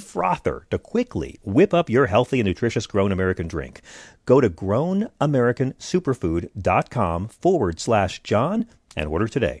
frother to quickly whip up your healthy and nutritious Grown American drink. Go to grownamericansuperfood.com forward slash John and order today.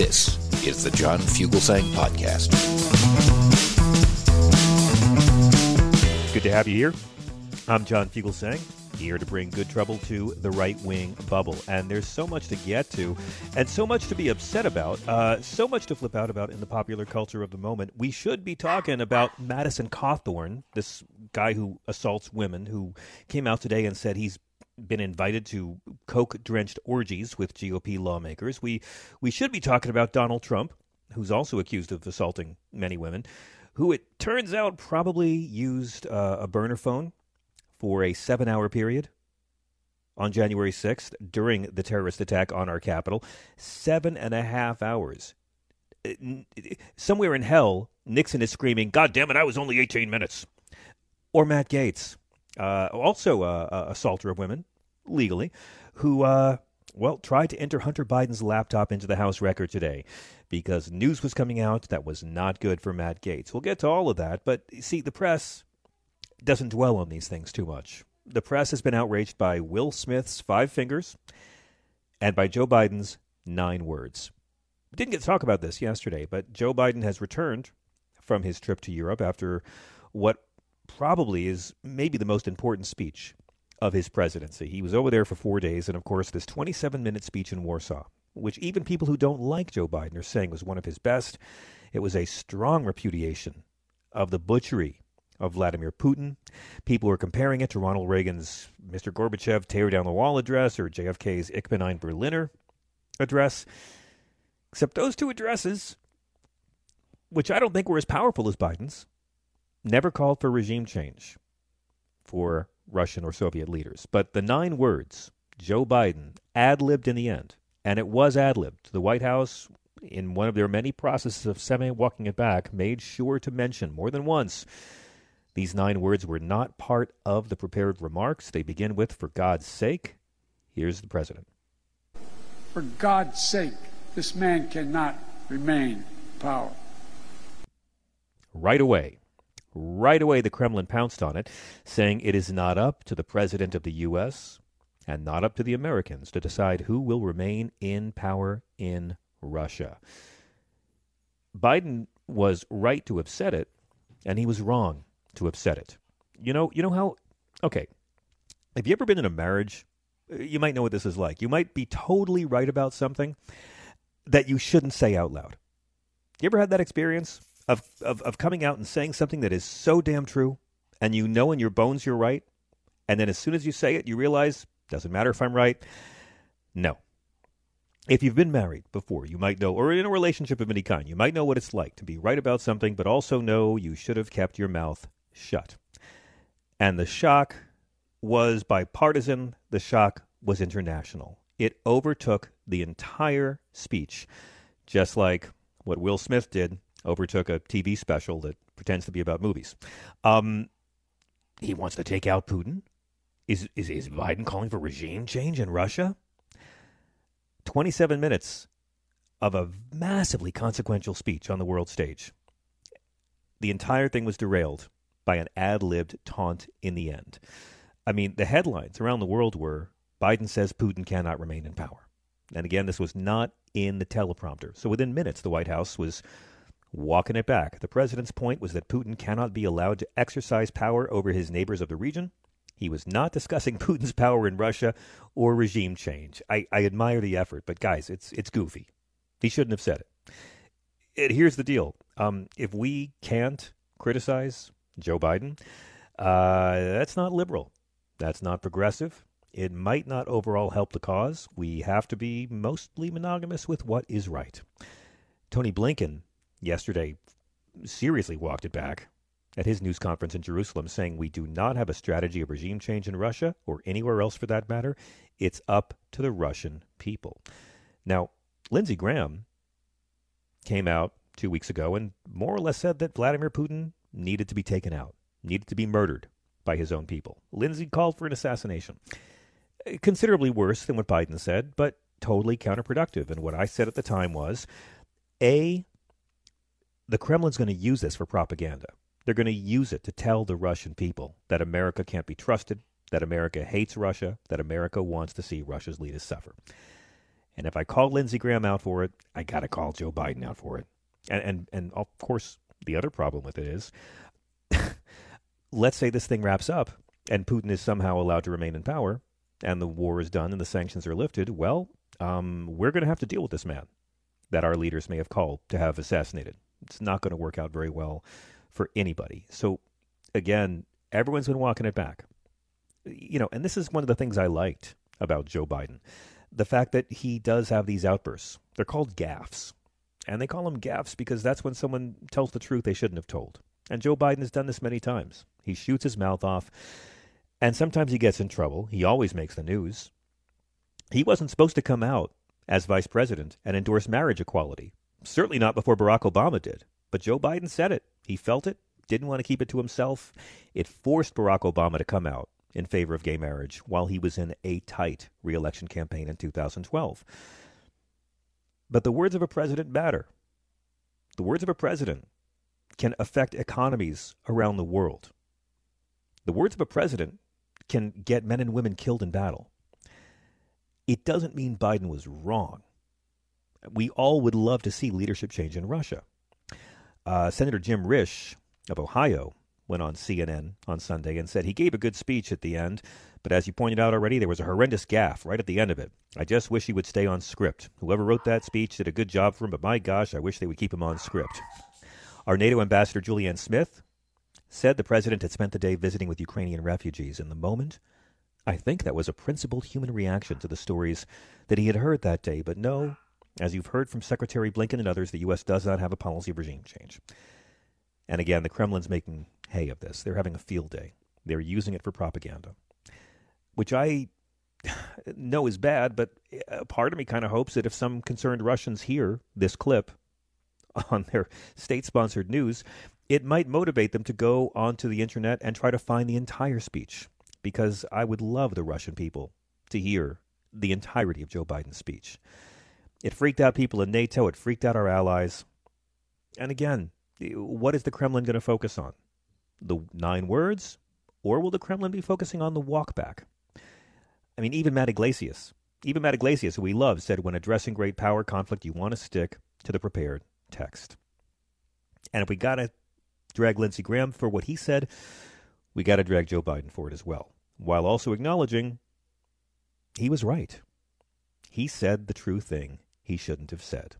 This is the John Fugelsang Podcast. Good to have you here. I'm John Fugelsang, here to bring good trouble to the right wing bubble. And there's so much to get to, and so much to be upset about, uh, so much to flip out about in the popular culture of the moment. We should be talking about Madison Cawthorn, this guy who assaults women, who came out today and said he's been invited to coke drenched orgies with GOP lawmakers. We we should be talking about Donald Trump, who's also accused of assaulting many women, who it turns out probably used uh, a burner phone for a seven hour period on January 6th during the terrorist attack on our Capitol. Seven and a half hours. Somewhere in hell, Nixon is screaming, God damn it, I was only 18 minutes. Or Matt Gaetz. uh, also a, a assaulter of women, legally, who, uh, well, tried to enter Hunter Biden's laptop into the House record today because news was coming out that was not good for Matt Gaetz. We'll get to all of that, but see, the press doesn't dwell on these things too much. The press has been outraged by Will Smith's five fingers and by Joe Biden's nine words. Didn't get to talk about this yesterday, but Joe Biden has returned from his trip to Europe after what probably is maybe the most important speech of his presidency. He was over there for four days, and of course, this 27 minute speech in Warsaw, which even people who don't like Joe Biden are saying was one of his best. It was a strong repudiation of the butchery of Vladimir Putin. People were comparing it to Ronald Reagan's Mr. Gorbachev tear down the wall address or JFK's Ich bin ein Berliner address. Except those two addresses, which I don't think were as powerful as Biden's, never called for regime change for Russian or Soviet leaders. But the nine words Joe Biden ad libbed in the end, and it was ad libbed. The White House, in one of their many processes of semi walking it back, made sure to mention more than once these nine words were not part of the prepared remarks. They begin with, For God's sake. Here's the president. For God's sake, this man cannot remain in power. Right away, Right away, the Kremlin pounced on it, saying it is not up to the President of the U.S. and not up to the Americans to decide who will remain in power in Russia. Biden was right to have said it, and he was wrong to have said it. You know, you know how okay. Have you ever been in a marriage? You might know what this is like. You might be totally right about something that you shouldn't say out loud. You ever had that experience? Of, of, of coming out and saying something that is so damn true and you know in your bones you're right. And then as soon as you say it, you realize, doesn't matter if I'm right. No. If you've been married before, you might know, or in a relationship of any kind, you might know what it's like to be right about something, but also know you should have kept your mouth shut. And the shock was bipartisan, the shock was international. It overtook the entire speech, just like what Will Smith did overtook a TV special that pretends to be about movies. Um, he wants to take out Putin. Is, is, is Biden calling for regime change in Russia? 27 minutes of a massively consequential speech on the world stage. The entire thing was derailed by an ad libbed taunt in the end. I mean, the headlines around the world were Biden says Putin cannot remain in power. And again, this was not in the teleprompter. So within minutes, the White House was walking it back. The president's point was that Putin cannot be allowed to exercise power over his neighbors of the region. He was not discussing Putin's power in Russia or regime change. I, I admire the effort, but guys, it's it's goofy. He shouldn't have said it. it here's the deal: um, if we can't criticize Joe Biden, uh, that's not liberal. That's not progressive. It might not overall help the cause. We have to be mostly monogamous with what is right. Tony Blinken yesterday seriously walked it back at his news conference in Jerusalem, saying, We do not have a strategy of regime change in Russia or anywhere else for that matter. It's up to the Russian people. Now, Lindsey Graham came out two weeks ago and more or less said that Vladimir Putin needed to be taken out, needed to be murdered by his own people. Lindsey called for an assassination. Eh, considerably worse than what Biden said, but totally counterproductive. And what I said at the time was A, the Kremlin's going to use this for propaganda. They're going to use it to tell the Russian people that America can't be trusted, that America hates Russia, that America wants to see Russia's leaders suffer. And if I call Lindsey Graham out for it, I got to call Joe Biden out for it. And, and, and of course, the other problem with it is let's say this thing wraps up and Putin is somehow allowed to remain in power and the war is done and the sanctions are lifted. Well, um, we're going to have to deal with this man that our leaders may have called to have assassinated. It's not going to work out very well for anybody. So, again, everyone's been walking it back. You know, and this is one of the things I liked about Joe Biden the fact that he does have these outbursts. They're called gaffes. And they call them gaffes because that's when someone tells the truth they shouldn't have told. And Joe Biden has done this many times. He shoots his mouth off, and sometimes he gets in trouble. He always makes the news. He wasn't supposed to come out as vice president and endorse marriage equality. Certainly not before Barack Obama did. But Joe Biden said it. He felt it, didn't want to keep it to himself. It forced Barack Obama to come out in favor of gay marriage while he was in a tight reelection campaign in 2012. But the words of a president matter. The words of a president can affect economies around the world. The words of a president can get men and women killed in battle. It doesn't mean Biden was wrong. We all would love to see leadership change in Russia. Uh, Senator Jim Risch of Ohio went on CNN on Sunday and said he gave a good speech at the end, but as you pointed out already, there was a horrendous gaffe right at the end of it. I just wish he would stay on script. Whoever wrote that speech did a good job for him, but my gosh, I wish they would keep him on script. Our NATO ambassador, Julianne Smith, said the president had spent the day visiting with Ukrainian refugees. In the moment, I think that was a principled human reaction to the stories that he had heard that day. But no, as you've heard from Secretary Blinken and others, the U.S. does not have a policy of regime change. And again, the Kremlin's making hay of this. They're having a field day. They're using it for propaganda, which I know is bad, but part of me kind of hopes that if some concerned Russians hear this clip on their state sponsored news, it might motivate them to go onto the internet and try to find the entire speech. Because I would love the Russian people to hear the entirety of Joe Biden's speech. It freaked out people in NATO, it freaked out our allies. And again, what is the Kremlin going to focus on? The nine words? Or will the Kremlin be focusing on the walkback? I mean, even Matt Yglesias, even Matt Yglesias, who we love, said when addressing great power conflict, you want to stick to the prepared text. And if we got to drag Lindsey Graham for what he said, we got to drag Joe Biden for it as well, while also acknowledging he was right. He said the true thing he shouldn't have said.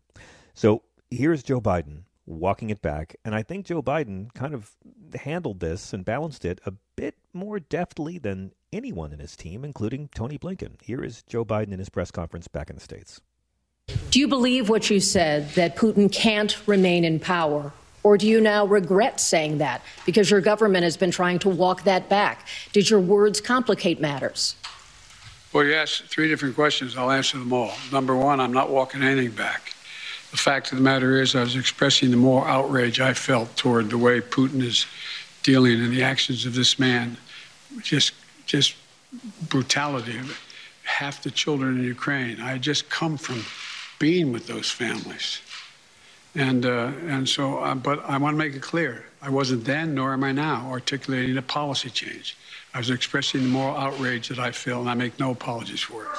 So here's Joe Biden walking it back. And I think Joe Biden kind of handled this and balanced it a bit more deftly than anyone in his team, including Tony Blinken. Here is Joe Biden in his press conference back in the States. Do you believe what you said, that Putin can't remain in power? Or do you now regret saying that because your government has been trying to walk that back? Did your words complicate matters? Well, you asked three different questions. I'll answer them all. Number one, I'm not walking anything back. The fact of the matter is, I was expressing the more outrage I felt toward the way Putin is dealing and the actions of this man. Just, just brutality of it. half the children in Ukraine. I just come from being with those families. And, uh, and so, uh, but I want to make it clear I wasn't then, nor am I now, articulating a policy change. I was expressing the moral outrage that I feel, and I make no apologies for it.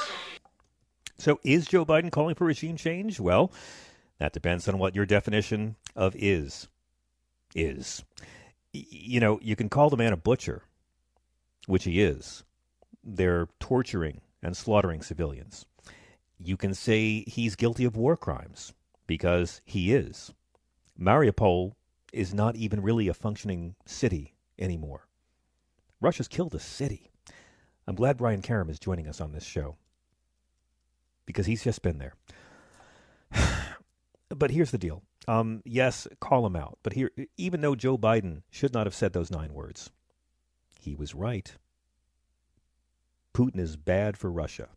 So, is Joe Biden calling for regime change? Well, that depends on what your definition of is is. You know, you can call the man a butcher, which he is. They're torturing and slaughtering civilians. You can say he's guilty of war crimes because he is. Mariupol is not even really a functioning city anymore. Russia's killed a city. I'm glad Brian Karem is joining us on this show because he's just been there. but here's the deal. Um, yes, call him out. But here, even though Joe Biden should not have said those nine words, he was right. Putin is bad for Russia.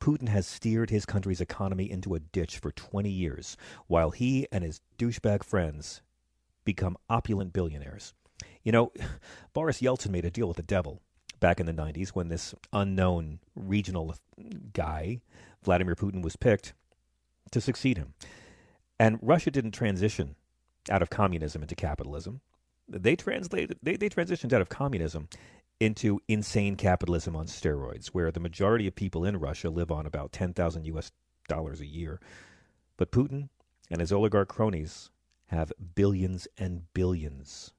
Putin has steered his country's economy into a ditch for 20 years, while he and his douchebag friends become opulent billionaires. You know, Boris Yeltsin made a deal with the devil back in the 90s when this unknown regional guy, Vladimir Putin, was picked to succeed him. And Russia didn't transition out of communism into capitalism. They translated they, they transitioned out of communism into insane capitalism on steroids, where the majority of people in Russia live on about 10,000 US dollars a year. But Putin and his oligarch cronies have billions and billions.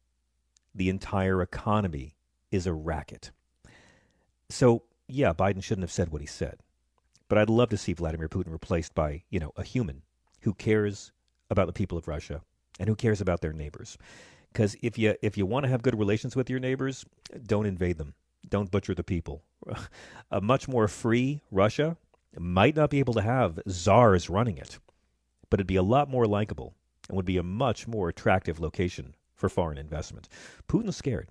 The entire economy is a racket. So, yeah, Biden shouldn't have said what he said. But I'd love to see Vladimir Putin replaced by, you know, a human who cares about the people of Russia and who cares about their neighbors. Because if you if you want to have good relations with your neighbors, don't invade them. Don't butcher the people. a much more free Russia might not be able to have czars running it, but it'd be a lot more likable and would be a much more attractive location for foreign investment. Putin's scared.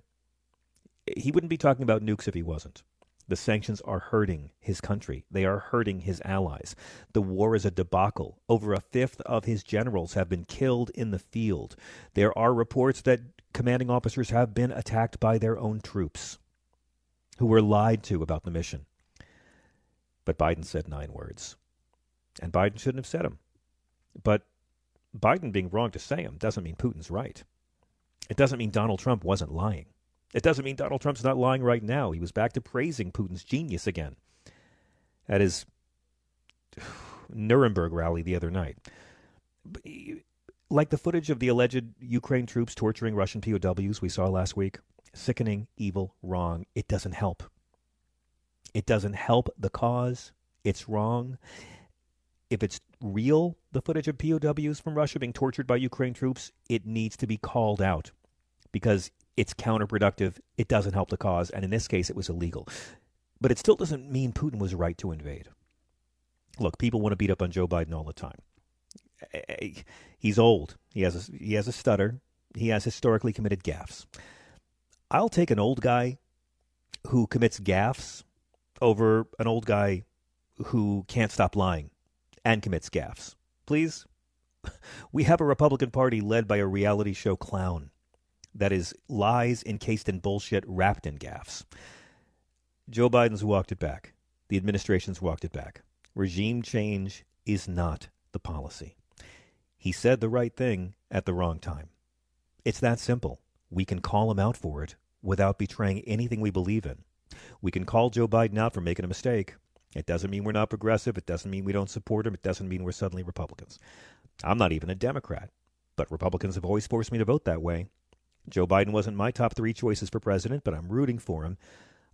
He wouldn't be talking about nukes if he wasn't. The sanctions are hurting his country. They are hurting his allies. The war is a debacle. Over a fifth of his generals have been killed in the field. There are reports that commanding officers have been attacked by their own troops who were lied to about the mission. But Biden said nine words. And Biden shouldn't have said them. But Biden being wrong to say them doesn't mean Putin's right. It doesn't mean Donald Trump wasn't lying. It doesn't mean Donald Trump's not lying right now. He was back to praising Putin's genius again at his Nuremberg rally the other night. Like the footage of the alleged Ukraine troops torturing Russian POWs we saw last week, sickening, evil, wrong. It doesn't help. It doesn't help the cause. It's wrong. If it's real, the footage of POWs from Russia being tortured by Ukraine troops, it needs to be called out because it's counterproductive. It doesn't help the cause. And in this case, it was illegal. But it still doesn't mean Putin was right to invade. Look, people want to beat up on Joe Biden all the time. He's old. He has a, he has a stutter. He has historically committed gaffes. I'll take an old guy who commits gaffes over an old guy who can't stop lying and commits gaffes. Please? We have a Republican Party led by a reality show clown that is lies encased in bullshit wrapped in gaffes. Joe Biden's walked it back. The administration's walked it back. Regime change is not the policy. He said the right thing at the wrong time. It's that simple. We can call him out for it without betraying anything we believe in. We can call Joe Biden out for making a mistake. It doesn't mean we're not progressive. It doesn't mean we don't support him. It doesn't mean we're suddenly Republicans. I'm not even a Democrat, but Republicans have always forced me to vote that way. Joe Biden wasn't my top three choices for president, but I'm rooting for him.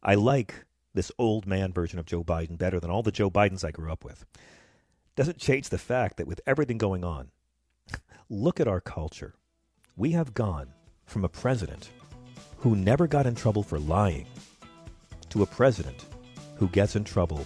I like this old man version of Joe Biden better than all the Joe Bidens I grew up with. Doesn't change the fact that with everything going on, look at our culture. We have gone from a president who never got in trouble for lying to a president who gets in trouble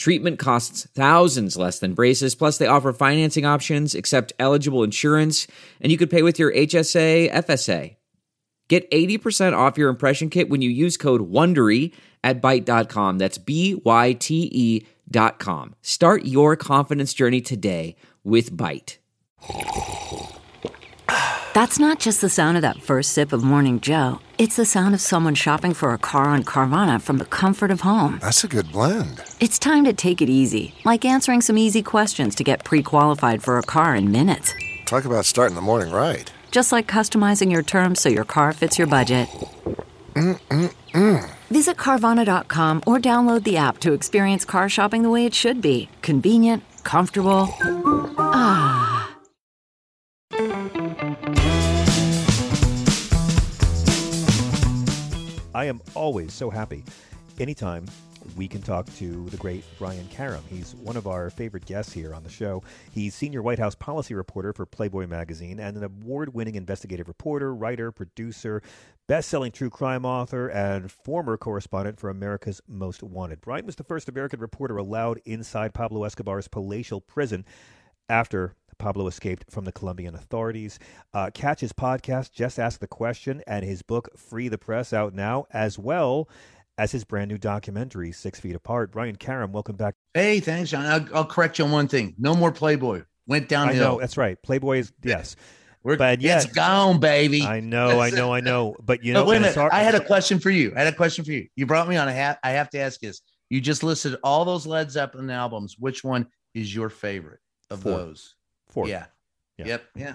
Treatment costs thousands less than braces, plus they offer financing options, accept eligible insurance, and you could pay with your HSA, FSA. Get 80% off your impression kit when you use code WONDERY at Byte.com. That's B-Y-T-E dot com. Start your confidence journey today with Byte. That's not just the sound of that first sip of Morning Joe. It's the sound of someone shopping for a car on Carvana from the comfort of home. That's a good blend. It's time to take it easy, like answering some easy questions to get pre qualified for a car in minutes. Talk about starting the morning right. Just like customizing your terms so your car fits your budget. Mm-mm-mm. Visit Carvana.com or download the app to experience car shopping the way it should be convenient, comfortable. Ah. I am always so happy anytime we can talk to the great Brian Karem. He's one of our favorite guests here on the show. He's senior White House policy reporter for Playboy magazine and an award winning investigative reporter, writer, producer, best selling true crime author, and former correspondent for America's Most Wanted. Brian was the first American reporter allowed inside Pablo Escobar's palatial prison after Pablo escaped from the Colombian authorities. Uh, catch his podcast, Just Ask the Question, and his book, Free the Press, out now, as well as his brand new documentary, Six Feet Apart. Brian Karem, welcome back. Hey, thanks, John. I'll, I'll correct you on one thing. No more Playboy. Went downhill. I know, that's right. Playboy is, yes. We're, but yeah, it's gone, baby. I know, I know, I know. But you know, but wait a minute. I had a question for you. I had a question for you. You brought me on. I have, I have to ask this. You just listed all those Led Zeppelin albums. Which one is your favorite of Four. those? Four. Yeah. Yeah. Yep. Yeah.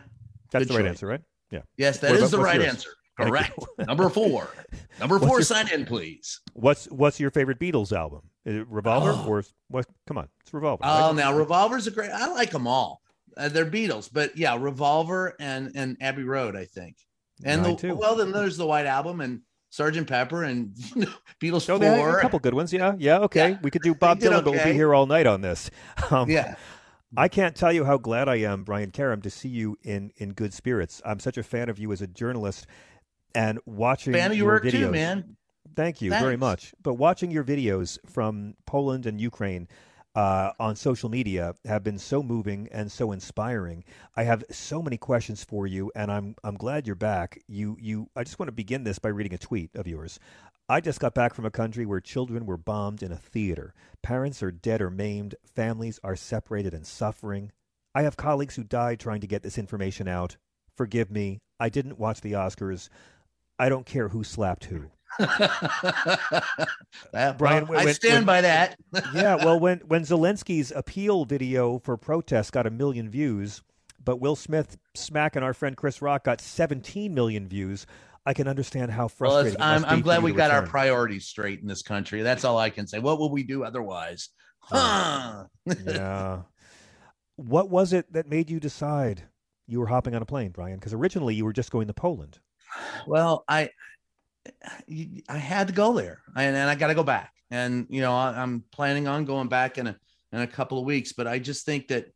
That's Good the right choice. answer, right? Yeah. Yes, that What is about- the right yours? answer. Correct. Number four. Number What's four, your- sign in, please. What's What's your favorite Beatles album? Is it Revolver Oh. or what? Come on, it's Revolver. Oh, right? now Revolver's a great. I like them all. Uh, they're Beatles, but yeah, Revolver and and Abbey Road, I think. And the, too. well, then there's the White Album and Sergeant Pepper and Beatles Oh, Four. a couple good ones. Yeah, yeah. Okay, Yeah. we could do Bob Dylan, but we'll be here all night on this. Um, Yeah. I can't tell you how glad I am, Brian Karem, to see you in in good spirits. I'm such a fan of you as a journalist, and watching Fan of your work videos. too, man. Thank you very much. But watching your videos from Poland and Ukraine uh, on social media have been so moving and so inspiring. I have so many questions for you, and I'm I'm glad you're back. You you. I just want to begin this by reading a tweet of yours. I just got back from a country where children were bombed in a theater. Parents are dead or maimed. Families are separated and suffering. I have colleagues who died trying to get this information out. Forgive me. I didn't watch the Oscars. I don't care who slapped who. That- Brian, well, I when- stand when- by that. yeah, well, when when Zelensky's appeal video for protest got a million views, but Will Smith smacking our friend Chris Rock got 17 million views, I can understand how Well, frustrating. it I'm, I'm glad we got our priorities straight in this country. That's all I can say. What will we do otherwise? Huh. yeah. What was it that made you decide you were hopping on a plane, Brian? Because originally you were just going to Poland. Well, I I had to go there, and, and I got to go back. And you know, I, I'm planning on going back in a in a couple of weeks. But I just think that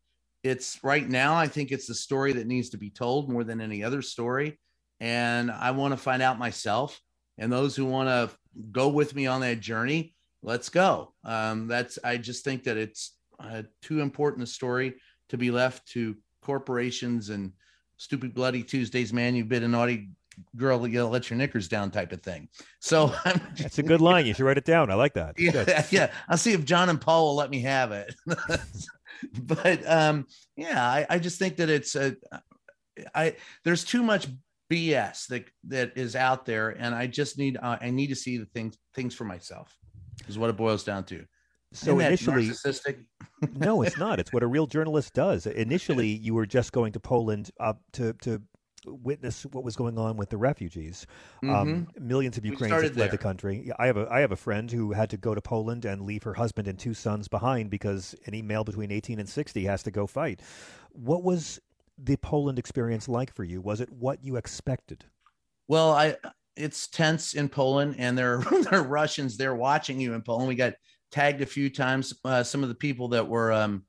it's right now. I think it's the story that needs to be told more than any other story. And I want to find out myself. And those who want to go with me on that journey, let's go. Um, that's I just think that it's uh, too important a story to be left to corporations and stupid bloody Tuesdays. Man, you've been a naughty girl you gotta let your knickers down type of thing so I'm, That's a good line. You should write it down. I like that. Yeah, yeah i'll see if john and paul will let me have it but um yeah i, I just think that it's a i there's too much bs that that is out there and i just need uh, i need to see the things things for myself is what it boils down to So initially, no, it's not. It's what a real journalist does. Initially, you were just going to Poland uh, to to witness what was going on with the refugees. Um, millions of Ukrainians fled the country. I have a I have a friend who had to go to Poland and leave her husband and two sons behind because any male between eighteen and sixty has to go fight. What was the Poland experience like for you? Was it what you expected? Well, I it's tense in Poland, and there are, there are Russians there watching you in Poland. We got tagged a few times. Uh, some of the people that were um,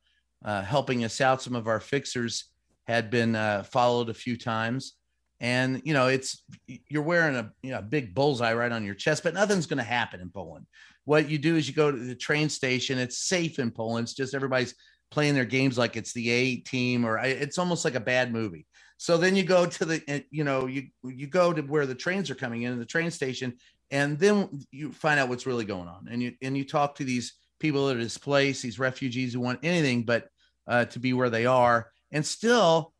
uh, helping us out, some of our fixers, had been uh, followed a few times, and you know it's you're wearing a you know, big bullseye right on your chest, but nothing's going to happen in Poland. What you do is you go to the train station. It's safe in Poland. It's just everybody's playing their games like it's the A team, or it's almost like a bad movie. So then you go to the, eh, you know, you you go to where the trains are coming in, the train station, and then you find out what's really going on, and you and you talk to these people that are displaced, these refugees who want anything but uh, to be where they are, and still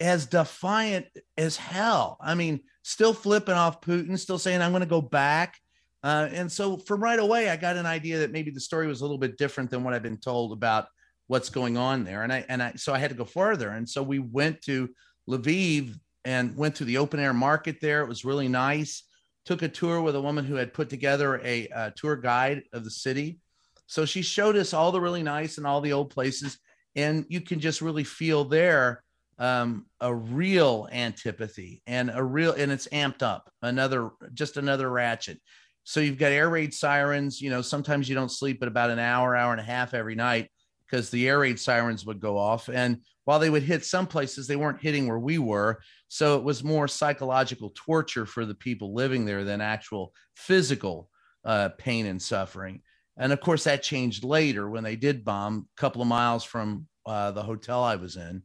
as defiant as hell. I mean, still flipping off Putin, still saying I'm going to go back. Uh, and so from right away, I got an idea that maybe the story was a little bit different than what I've been told about what's going on there. And I and I so I had to go further. And so we went to Lviv and went to the open air market there. It was really nice. Took a tour with a woman who had put together a, a tour guide of the city. So she showed us all the really nice and all the old places. And you can just really feel there um, a real antipathy and a real, and it's amped up another, just another ratchet. So you've got air raid sirens. You know, sometimes you don't sleep at about an hour, hour and a half every night because the air raid sirens would go off. And while they would hit some places, they weren't hitting where we were. So it was more psychological torture for the people living there than actual physical uh, pain and suffering. And of course, that changed later when they did bomb a couple of miles from uh, the hotel I was in.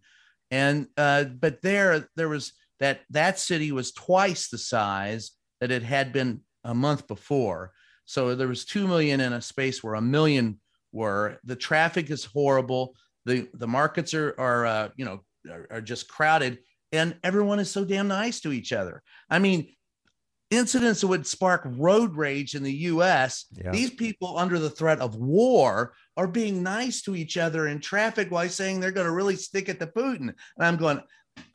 And uh, but there, there was that that city was twice the size that it had been a month before. So there was two million in a space where a million were. The traffic is horrible the the markets are are uh, you know are, are just crowded and everyone is so damn nice to each other i mean incidents that would spark road rage in the US, yeah. these people under the threat of war are being nice to each other in traffic while saying they're going to really stick it to Putin. And I'm going,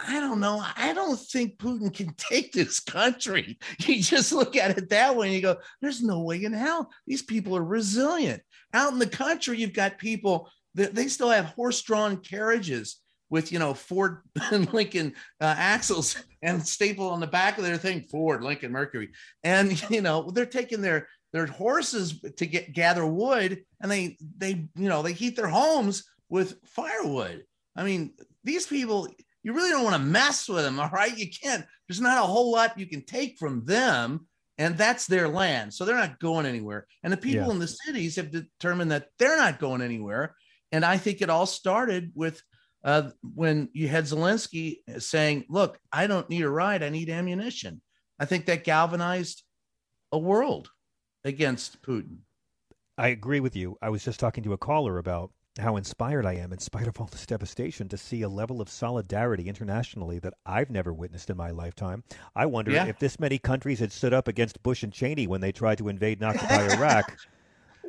I don't know. I don't think Putin can take this country. You just look at it that way and you go, there's no way in hell. These people are resilient. Out in the country, you've got people that they still have horse-drawn carriages with you know Ford and Lincoln uh, axles and staple on the back of their thing Ford, Lincoln, Mercury, and you know they're taking their their horses to get gather wood, and they they you know they heat their homes with firewood. I mean, these people you really don't want to mess with them, all right? You can't. There's not a whole lot you can take from them, and that's their land, so they're not going anywhere. And the people yeah. in the cities have determined that they're not going anywhere and I think it all started with uh, when you had Zelensky saying, Look, I don't need a ride, I need ammunition. I think that galvanized a world against Putin. I agree with you. I was just talking to a caller about how inspired I am, in spite of all this devastation, to see a level of solidarity internationally that I've never witnessed in my lifetime. I wonder yeah. if this many countries had stood up against Bush and Cheney when they tried to invade and occupy Iraq.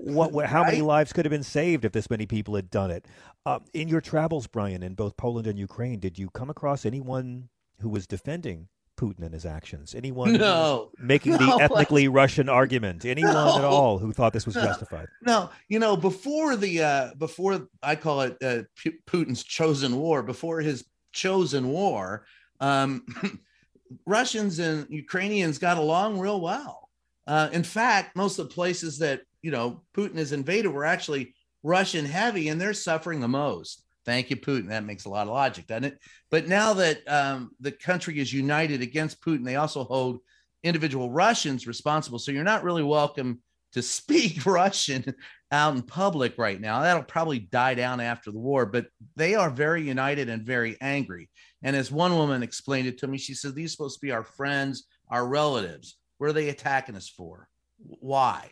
what, what how right? many lives could have been saved if this many people had done it? Uh, in your travels, Brian, in both Poland and Ukraine, did you come across anyone who was defending Putin and his actions? Anyone no, making no, the ethnically Russian argument? Anyone no, at all who thought this was justified? No, you know, before the uh, before I call it uh, P- Putin's chosen war, before his chosen war, um, Russians and Ukrainians got along real well. Uh, in fact, most of the places that you know, Putin has invaded were actually Russian heavy and they're suffering the most. Thank you, Putin. That makes a lot of logic, doesn't it? But now that um, the country is united against Putin, they also hold individual Russians responsible. So you're not really welcome to speak Russian out in public right now. That'll probably die down after the war, but they are very united and very angry. And as one woman explained it to me, she said, These are supposed to be our friends, our relatives. What are they attacking us for? Why?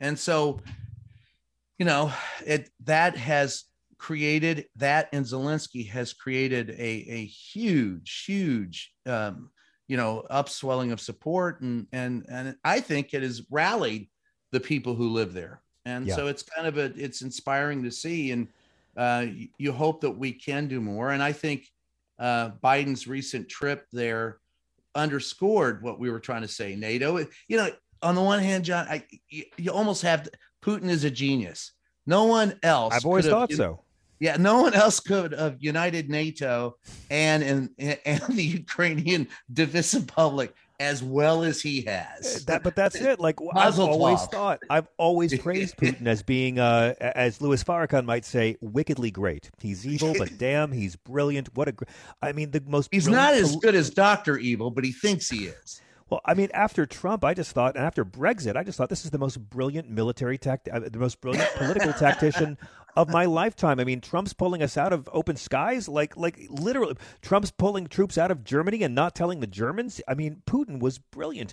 And so, you know, it that has created that and Zelensky has created a, a huge, huge um, you know, upswelling of support and and and I think it has rallied the people who live there. And yeah. so it's kind of a it's inspiring to see and uh, you hope that we can do more. And I think uh, Biden's recent trip there underscored what we were trying to say. NATO, you know, on the one hand, John, I, you, you almost have to, Putin is a genius. No one else. I've always thought so. Yeah, no one else could have united NATO and and, and the Ukrainian divisive public as well as he has. That, but that's it. Like I've always thought, I've always praised Putin as being, uh, as Louis Farrakhan might say, wickedly great. He's evil, but damn, he's brilliant. What a, I mean, the most. He's not as pol- good as Doctor Evil, but he thinks he is. Well, I mean, after Trump, I just thought, and after Brexit, I just thought this is the most brilliant military tact, uh, the most brilliant political tactician of my lifetime. I mean, Trump's pulling us out of open skies, like, like literally, Trump's pulling troops out of Germany and not telling the Germans. I mean, Putin was brilliant.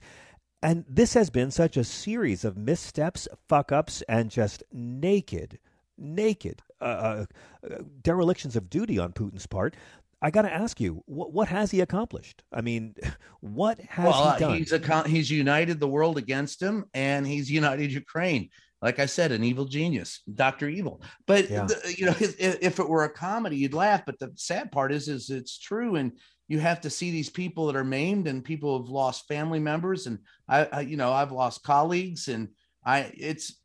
And this has been such a series of missteps, fuck ups, and just naked, naked uh, uh, derelictions of duty on Putin's part. I got to ask you, what, what has he accomplished? I mean, what has well, he uh, done? he's a he's united the world against him, and he's united Ukraine. Like I said, an evil genius, Doctor Evil. But Yeah. the, you know, if, if it were a comedy, you'd laugh. But the sad part is, is it's true, and you have to see these people that are maimed, and people have lost family members, and I, I you know, I've lost colleagues, and I, it's,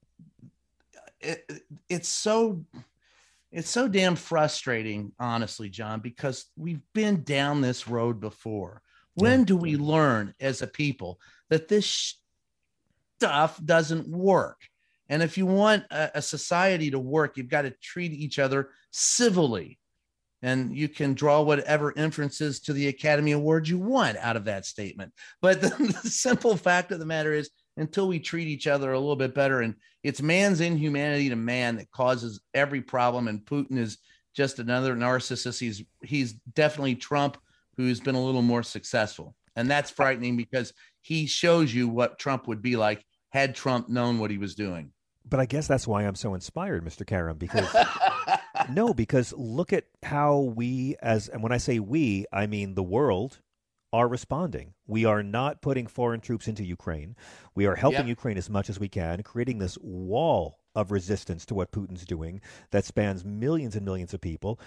it, it's so it's so damn frustrating, honestly, John, because we've been down this road before. When do we learn as a people that this stuff doesn't work? And if you want a, a society to work, you've got to treat each other civilly. And you can draw whatever inferences to the Academy Award you want out of that statement. But the, the simple fact of the matter is, until we treat each other a little bit better, and it's man's inhumanity to man that causes every problem. And Putin is just another narcissist. He's he's definitely Trump, who's been a little more successful, and that's frightening because he shows you what Trump would be like had Trump known what he was doing. but I guess that's why I'm so inspired, Mr. Karem, because no, because look at how we, as and when I say we, I mean the world, are responding. We are not putting foreign troops into Ukraine. We are helping Yep. Ukraine as much as we can, creating this wall of resistance to what Putin's doing that spans millions and millions of people.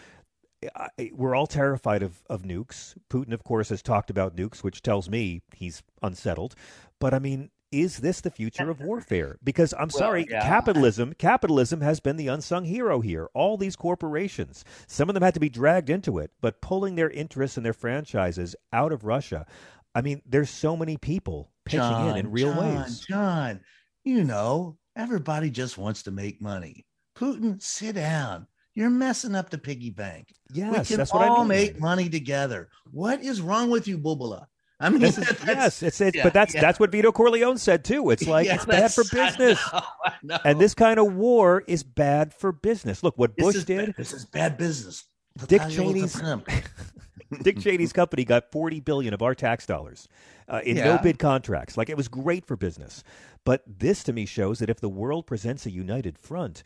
I, we're all terrified of, of nukes. Putin, of course, has talked about nukes, which tells me he's unsettled. But I mean, is this the future of warfare? Because I'm sorry, yeah. capitalism capitalism has been the unsung hero here. All these corporations, some of them had to be dragged into it, but pulling their interests and their franchises out of Russia. I mean, there's so many people pitching in in real John, ways. John, you know, everybody just wants to make money. Putin, sit down. You're messing up the piggy bank. Yes, we can that's what I all mean. make money together. What is wrong with you, Bubala? I mean, This is, that's- yes, it's, it's yeah, but that's yeah. that's what Vito Corleone said too. It's like Yeah, it's bad for that's- I business. know, I know. And this kind of war is bad for business. Look what This Bush did. bad- This is bad business. Dick you what Cheney's. Dick Cheney's company got 40 billion of our tax dollars uh, in no bid contracts. Like it was great for business. But this to me shows that if the world presents a united front,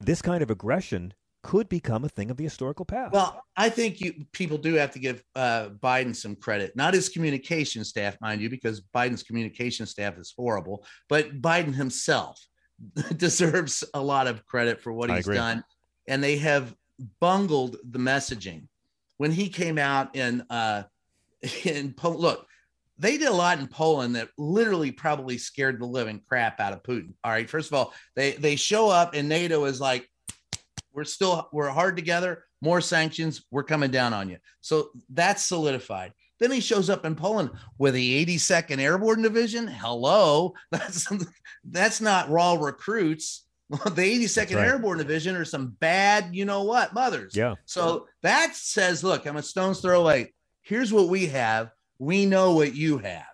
this kind of aggression could become a thing of the historical past. Well, I think you people do have to give uh, Biden some credit, not his communication staff, mind you, because Biden's communication staff is horrible, but Biden himself deserves a lot of credit for what I he's agree. done. And they have bungled the messaging. When he came out in uh in Po- look, they did a lot in Poland that literally probably scared the living crap out of Putin. All right, first of all, they they show up and NATO is like, we're still we're hard together more sanctions we're coming down on you. So that's solidified. Then he shows up in poland with the 82nd airborne division. Hello. That's that's not raw recruits. The 82nd right. airborne division are some bad you know what mothers. Yeah. so that says look i'm a stone's throw away. Here's what we have. We know what you have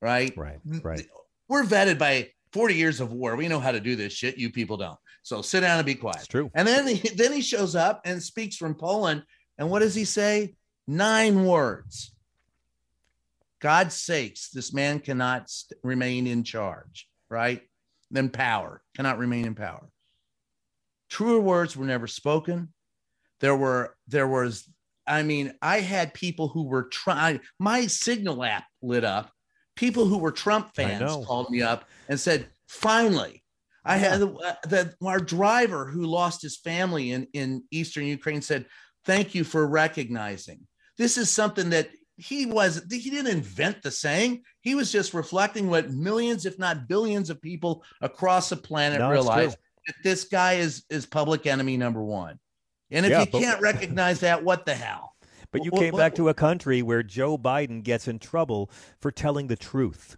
right? Right. Right. we're vetted by 40 years of war. We know how to do this shit. You people don't so sit down and be quiet It's true. and then he, then he shows up and speaks from Poland. And what does he say? Nine words. God's sakes, this man cannot st- remain in charge, right? Then power cannot remain in power. Truer words were never spoken. There were, there was, I mean, I had people who were trying, my signal app lit up. People who were Trump fans called me up and said, finally, I had the, uh, the our driver who lost his family in in eastern Ukraine said, "Thank you for recognizing. This is something that he was he didn't invent the saying. He was just reflecting what millions, if not billions, of people across the planet No, realize that this guy is is public enemy number one. And if Yeah, you but- can't recognize that, what the hell? But you came back to a country where Joe Biden gets in trouble for telling the truth.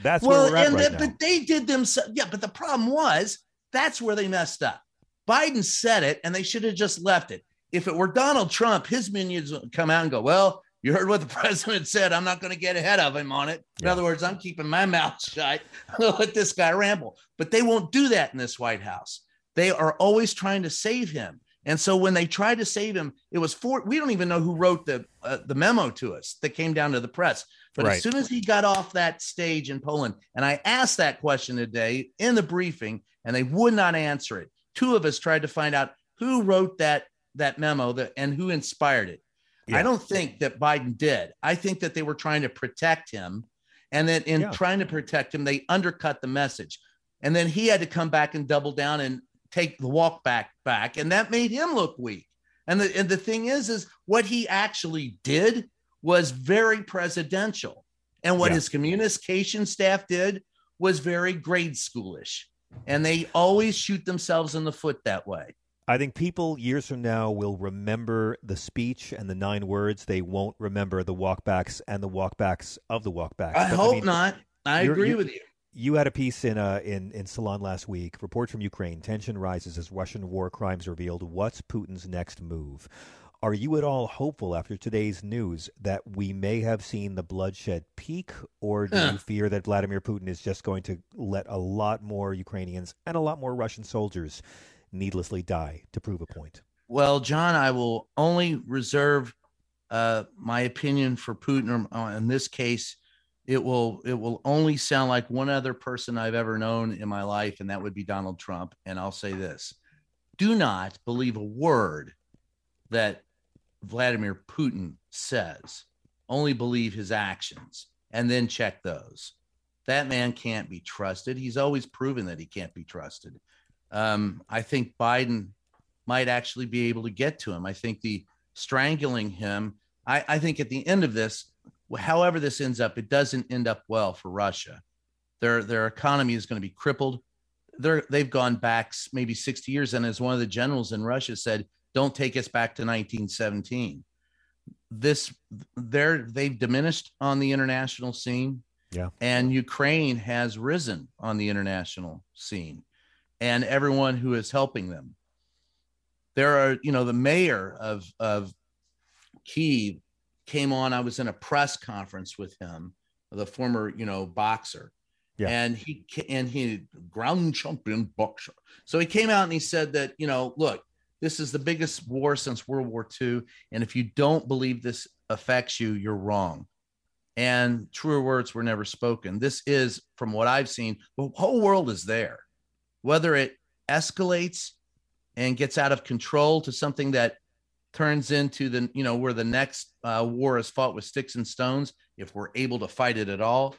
That's well, where we're at and right now. but they did themselves. Yeah, but the problem was that's where they messed up. Biden said it, and they should have just left it. If it were Donald Trump, his minions would come out and go, "Well, you heard what the president said. I'm not going to get ahead of him on it." In Yeah. other words, I'm keeping my mouth shut. Let this guy ramble. But they won't do that in this White House. They are always trying to save him. And so when they tried to save him, it was for we don't even know who wrote the uh, the memo to us that came down to the press. But Right. as soon as he got off that stage in Poland, and I asked that question today in the briefing, and they would not answer it. Two of us tried to find out who wrote that that memo that and who inspired it. Yeah. I don't think that Biden did. I think that they were trying to protect him, and that in Yeah. trying to protect him, they undercut the message. And then he had to come back and double down and take the walk back back, and that made him look weak. And the and the thing is, is what he actually did was very presidential, and what Yeah. his communication staff did was very grade schoolish, and they always shoot themselves in the foot that way. I think people years from now will remember the speech and the nine words. They won't remember the walkbacks and the walkbacks of the walkbacks. I But, hope mean, not. I agree you- with you. You had a piece in uh, in in Salon last week. Report from Ukraine: Tension rises as Russian war crimes revealed. What's Putin's next move? Are you at all hopeful after today's news that we may have seen the bloodshed peak, or do Huh. you fear that Vladimir Putin is just going to let a lot more Ukrainians and a lot more Russian soldiers needlessly die to prove a point? Well, John, I will only reserve uh, my opinion for Putin. Or, uh, in this case, it will it will only sound like one other person I've ever known in my life, and that would be Donald Trump. And I'll say this: Do not believe a word that Vladimir Putin says. Only believe his actions, and then check those. That man can't be trusted. He's always proven that he can't be trusted. Um, I think Biden might actually be able to get to him. I think the strangling him, I, I think at the end of this, however this ends up, it doesn't end up well for Russia. Their their economy is going to be crippled. They're they've gone back maybe 60 years. And as one of the generals in Russia said, don't take us back to 1917. This they're they've diminished on the international scene. Yeah. And Ukraine has risen on the international scene and everyone who is helping them. There are, you know, the mayor of of Kiev came on. I was in a press conference with him, the former, you know, boxer. Yeah. And he and he ground champion boxer. So he came out and he said that, you know, look, this is the biggest war since World War II. And if you don't believe this affects you, you're wrong. And truer words were never spoken. This is, from what I've seen, the whole world is there. Whether it escalates and gets out of control to something that turns into the, you know, where the next uh, war is fought with sticks and stones, if we're able to fight it at all,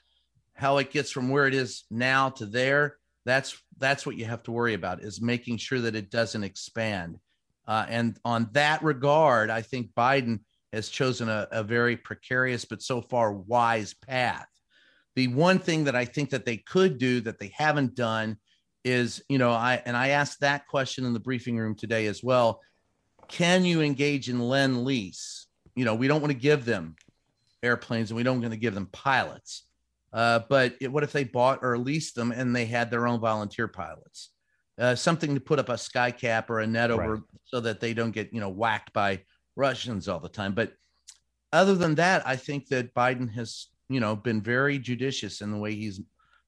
how it gets from where it is now to there, that's that's what you have to worry about is making sure that it doesn't expand. Uh, and on that regard, I think Biden has chosen a, a very precarious but so far wise path. The one thing that I think that they could do that they haven't done is, you know, I and I asked that question in the briefing room today as well. Can you engage in lend lease? You know, we don't want to give them airplanes and we don't want to give them pilots. Uh, but it, what if they bought or leased them and they had their own volunteer pilots? Uh, something to put up a sky cap or a net over Right. so that they don't get you know whacked by Russians all the time. But other than that, I think that Biden has you know been very judicious in the way he's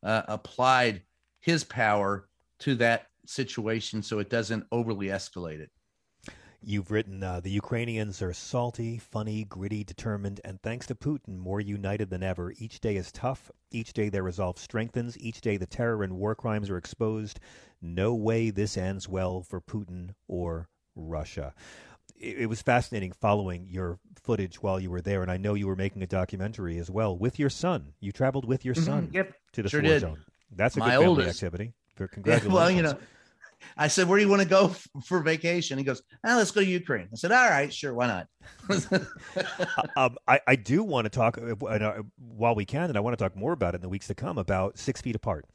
uh, applied his power to that situation so it doesn't overly escalate it. You've written uh, the Ukrainians are salty, funny, gritty, determined, and thanks to Putin, more united than ever. Each day is tough. Each day their resolve strengthens. Each day the terror and war crimes are exposed. No way this ends well for Putin or Russia. It, it was fascinating following your footage while you were there, and I know you were making a documentary as well with your son. You traveled with your son Yep, to the sure war did. zone. That's a My good family oldest. activity. For Yeah, congratulations. well, you know, I said, "Where do you want to go for vacation?" He goes, ah, "Let's go to Ukraine." I said, "All right, sure, why not?" um, I, I do want to talk uh, uh, while we can, and I want to talk more about it in the weeks to come about six feet apart,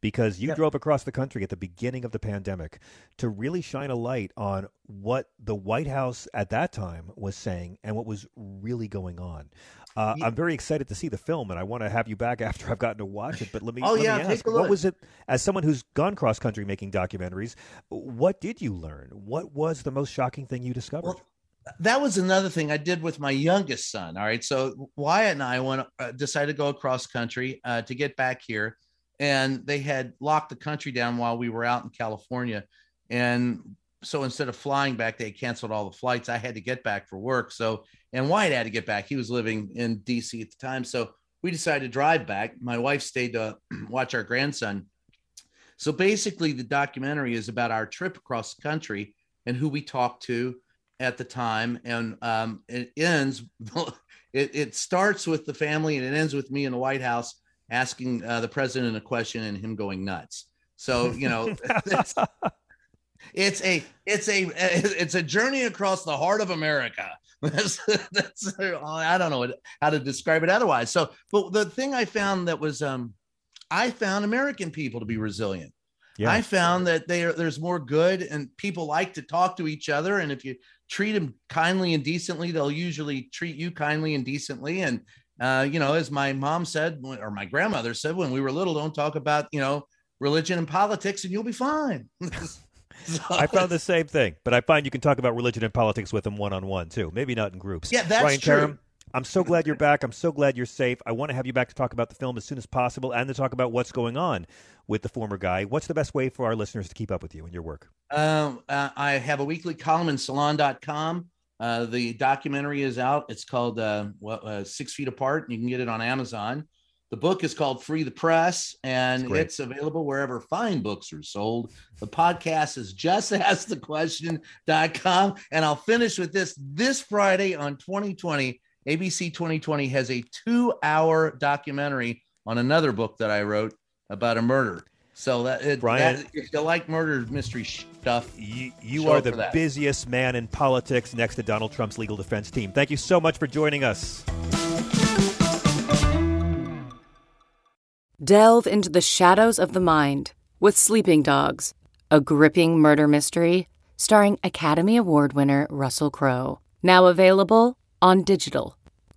because you yep. drove across the country at the beginning of the pandemic to really shine a light on what the White House at that time was saying and what was really going on. Uh, yeah. I'm very excited to see the film, and I want to have you back after I've gotten to watch it. But let me, oh let yeah, me ask, what was it? As someone who's gone cross country making documentaries, what did you learn? What was the most shocking thing you discovered? Well, that was another thing I did with my youngest son. All right, so Wyatt and I went uh, decided to go across country uh, to get back here, and they had locked the country down while we were out in California, and so instead of flying back, they canceled all the flights. I had to get back for work. So, and Wyatt had to get back. He was living in DC at the time. So we decided to drive back. My wife stayed to watch our grandson. So basically, the documentary is about our trip across the country and who we talked to at the time. And um, it ends, it, it starts with the family and it ends with me in the White House asking uh, the president a question and him going nuts. So, you know, It's a it's a it's a journey across the heart of America. That's, that's I don't know how to describe it otherwise. So, but the thing I found that was um, I found American people to be resilient. Yeah. I found that they are, there's more good and people like to talk to each other. And if you treat them kindly and decently, they'll usually treat you kindly and decently. And, uh, you know, as my mom said, or my grandmother said, when we were little, don't talk about, you know, religion and politics and you'll be fine. I found the same thing, but I find you can talk about religion and politics with them one on one too. Maybe not in groups. Yeah, that's Brian true. Karem, I'm so glad you're back. I'm so glad you're safe. I want to have you back to talk about the film as soon as possible and to talk about what's going on with the former guy. What's the best way for our listeners to keep up with you and your work? Um, uh, I have a weekly column in salon.com. Uh, the documentary is out. It's called uh, uh, Six Feet Apart. And You can get it on Amazon. The book is called Free the Press, and it's available wherever fine books are sold. The podcast is just ask the question.com. And I'll finish with this this Friday on 2020. ABC 2020 has a two hour documentary on another book that I wrote about a murder. So that, it, Brian, that, if you like murder mystery stuff, you, you are the busiest man in politics next to Donald Trump's legal defense team. Thank you so much for joining us. Delve into the shadows of the mind with Sleeping Dogs, a gripping murder mystery starring Academy Award winner Russell Crowe. Now available on digital.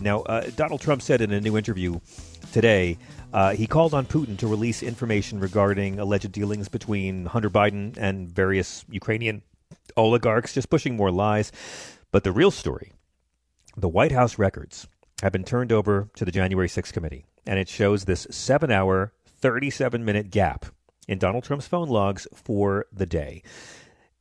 Now, uh, Donald Trump said in a new interview today uh, he called on Putin to release information regarding alleged dealings between Hunter Biden and various Ukrainian oligarchs, just pushing more lies. But the real story the White House records have been turned over to the January 6th committee, and it shows this seven hour, 37 minute gap in Donald Trump's phone logs for the day.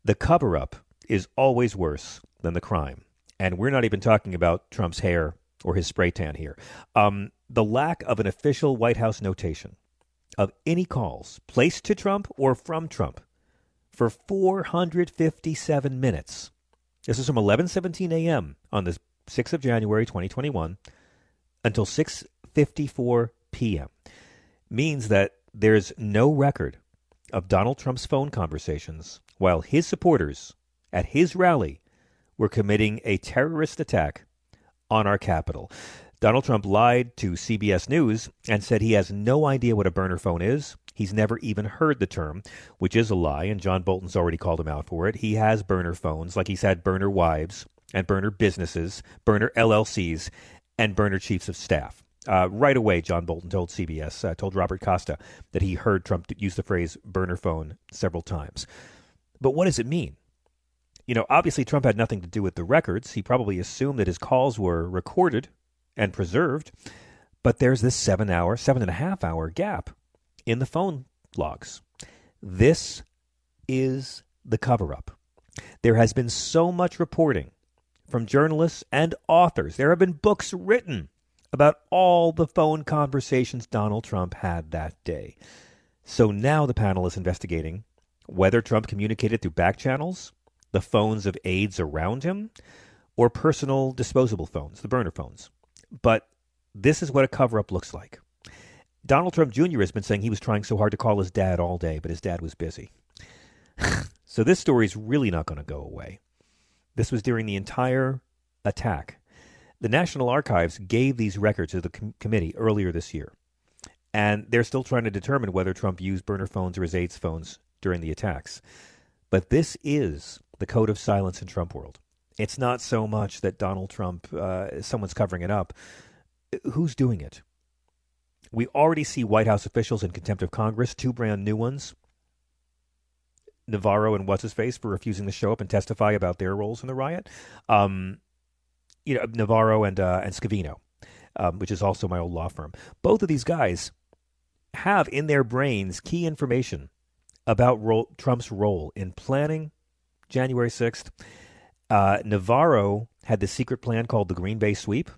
The cover up is always worse than the crime. And we're not even talking about Trump's hair or his spray tan here. Um, the lack of an official White House notation of any calls placed to Trump or from Trump for 457 minutes. This is from 11:17 a.m. on the 6th of January 2021 until 6:54 p.m. means that there's no record of Donald Trump's phone conversations while his supporters at his rally were committing a terrorist attack on our Capitol. Donald Trump lied to CBS News and said he has no idea what a burner phone is. He's never even heard the term, which is a lie, and John Bolton's already called him out for it. He has burner phones, like he's had burner wives and burner businesses, burner LLCs, and burner chiefs of staff. Uh, right away, John Bolton told CBS, uh, told Robert Costa that he heard Trump use the phrase burner phone several times. But what does it mean? You know, obviously, Trump had nothing to do with the records. He probably assumed that his calls were recorded and preserved. But there's this seven hour, seven and a half hour gap in the phone logs. This is the cover up. There has been so much reporting from journalists and authors. There have been books written about all the phone conversations Donald Trump had that day. So now the panel is investigating whether Trump communicated through back channels, the phones of aides around him, or personal disposable phones, the burner phones. But this is what a cover up looks like. Donald Trump Jr. has been saying he was trying so hard to call his dad all day, but his dad was busy. so this story is really not going to go away. This was during the entire attack. The National Archives gave these records to the com- committee earlier this year, and they're still trying to determine whether Trump used burner phones or his aides' phones during the attacks. But this is the code of silence in Trump world. It's not so much that Donald Trump, uh, someone's covering it up. Who's doing it? We already see White House officials in contempt of Congress, two brand new ones. Navarro and what's his face for refusing to show up and testify about their roles in the riot. Um, you know, Navarro and uh, and Scavino, um, which is also my old law firm. Both of these guys have in their brains key information about Trump's role in planning January sixth. Uh, Navarro had the secret plan called the Green Bay Sweep.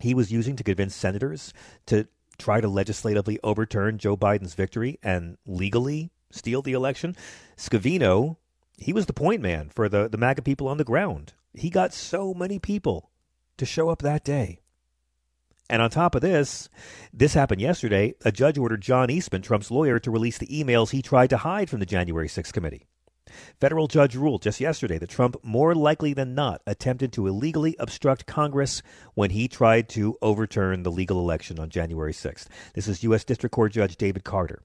He was using to convince senators to try to legislatively overturn Joe Biden's victory and legally steal the election. Scavino, he was the point man for the, the MAGA people on the ground. He got so many people to show up that day. And on top of this, this happened yesterday. A judge ordered John Eastman, Trump's lawyer, to release the emails he tried to hide from the January 6th committee. Federal judge ruled just yesterday that Trump more likely than not attempted to illegally obstruct Congress when he tried to overturn the legal election on January 6th. This is U.S. District Court Judge David Carter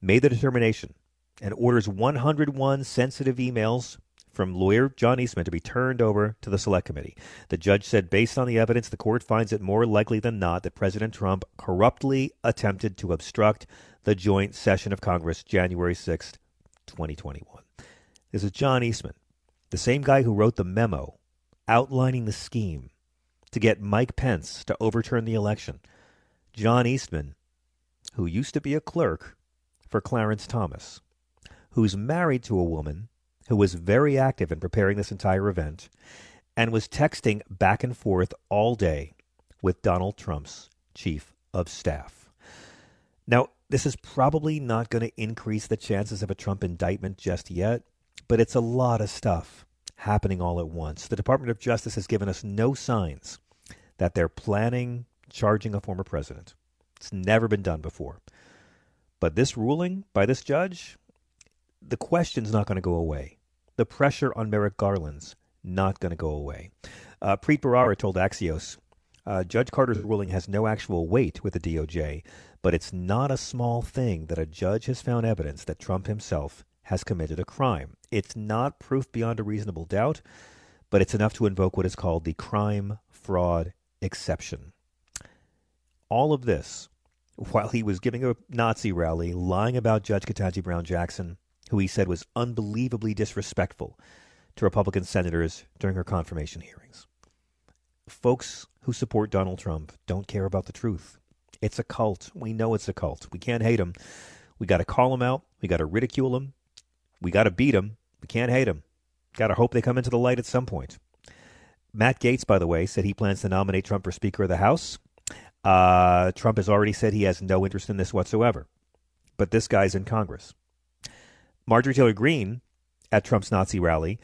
made the determination and orders 101 sensitive emails from lawyer John Eastman to be turned over to the Select Committee. The judge said, based on the evidence, the court finds it more likely than not that President Trump corruptly attempted to obstruct the joint session of Congress January 6, 2021. This is John Eastman, the same guy who wrote the memo outlining the scheme to get Mike Pence to overturn the election. John Eastman, who used to be a clerk for Clarence Thomas, who's married to a woman who was very active in preparing this entire event and was texting back and forth all day with Donald Trump's chief of staff. Now, this is probably not going to increase the chances of a Trump indictment just yet, but it's a lot of stuff happening all at once. The Department of Justice has given us no signs that they're planning charging a former president. It's never been done before. But this ruling by this judge, the question's not going to go away. The pressure on Merrick Garland's not going to go away. Uh, Preet Bharara told Axios uh, Judge Carter's ruling has no actual weight with the DOJ, but it's not a small thing that a judge has found evidence that Trump himself has committed a crime. It's not proof beyond a reasonable doubt, but it's enough to invoke what is called the crime fraud exception. All of this while he was giving a Nazi rally, lying about Judge Ketanji Brown Jackson, who he said was unbelievably disrespectful to Republican senators during her confirmation hearings. Folks who support Donald Trump don't care about the truth. It's a cult. We know it's a cult. We can't hate him. We got to call him out. We got to ridicule him. We got to beat him. We can't hate him. Got to hope they come into the light at some point. Matt Gaetz, by the way, said he plans to nominate Trump for Speaker of the House. Uh, Trump has already said he has no interest in this whatsoever. But this guy's in Congress. Marjorie Taylor Greene at Trump's Nazi rally.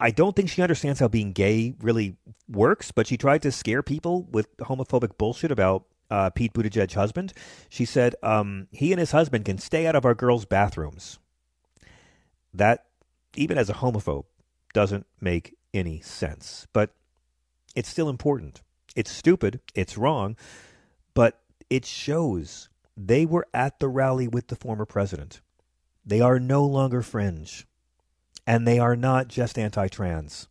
I don't think she understands how being gay really works, but she tried to scare people with homophobic bullshit about uh, Pete Buttigieg's husband. She said um, he and his husband can stay out of our girls' bathrooms. That, even as a homophobe, doesn't make any sense. But it's still important. It's stupid, it's wrong, but it shows they were at the rally with the former president. They are no longer fringe, and they are not just anti trans.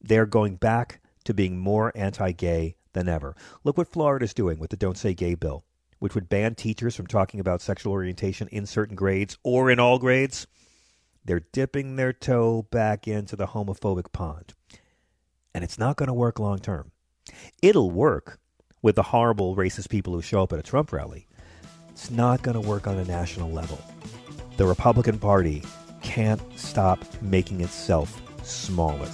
They're going back to being more anti gay than ever. Look what Florida's doing with the Don't Say Gay bill, which would ban teachers from talking about sexual orientation in certain grades or in all grades. They're dipping their toe back into the homophobic pond. And it's not going to work long term. It'll work with the horrible racist people who show up at a Trump rally. It's not going to work on a national level. The Republican Party can't stop making itself smaller.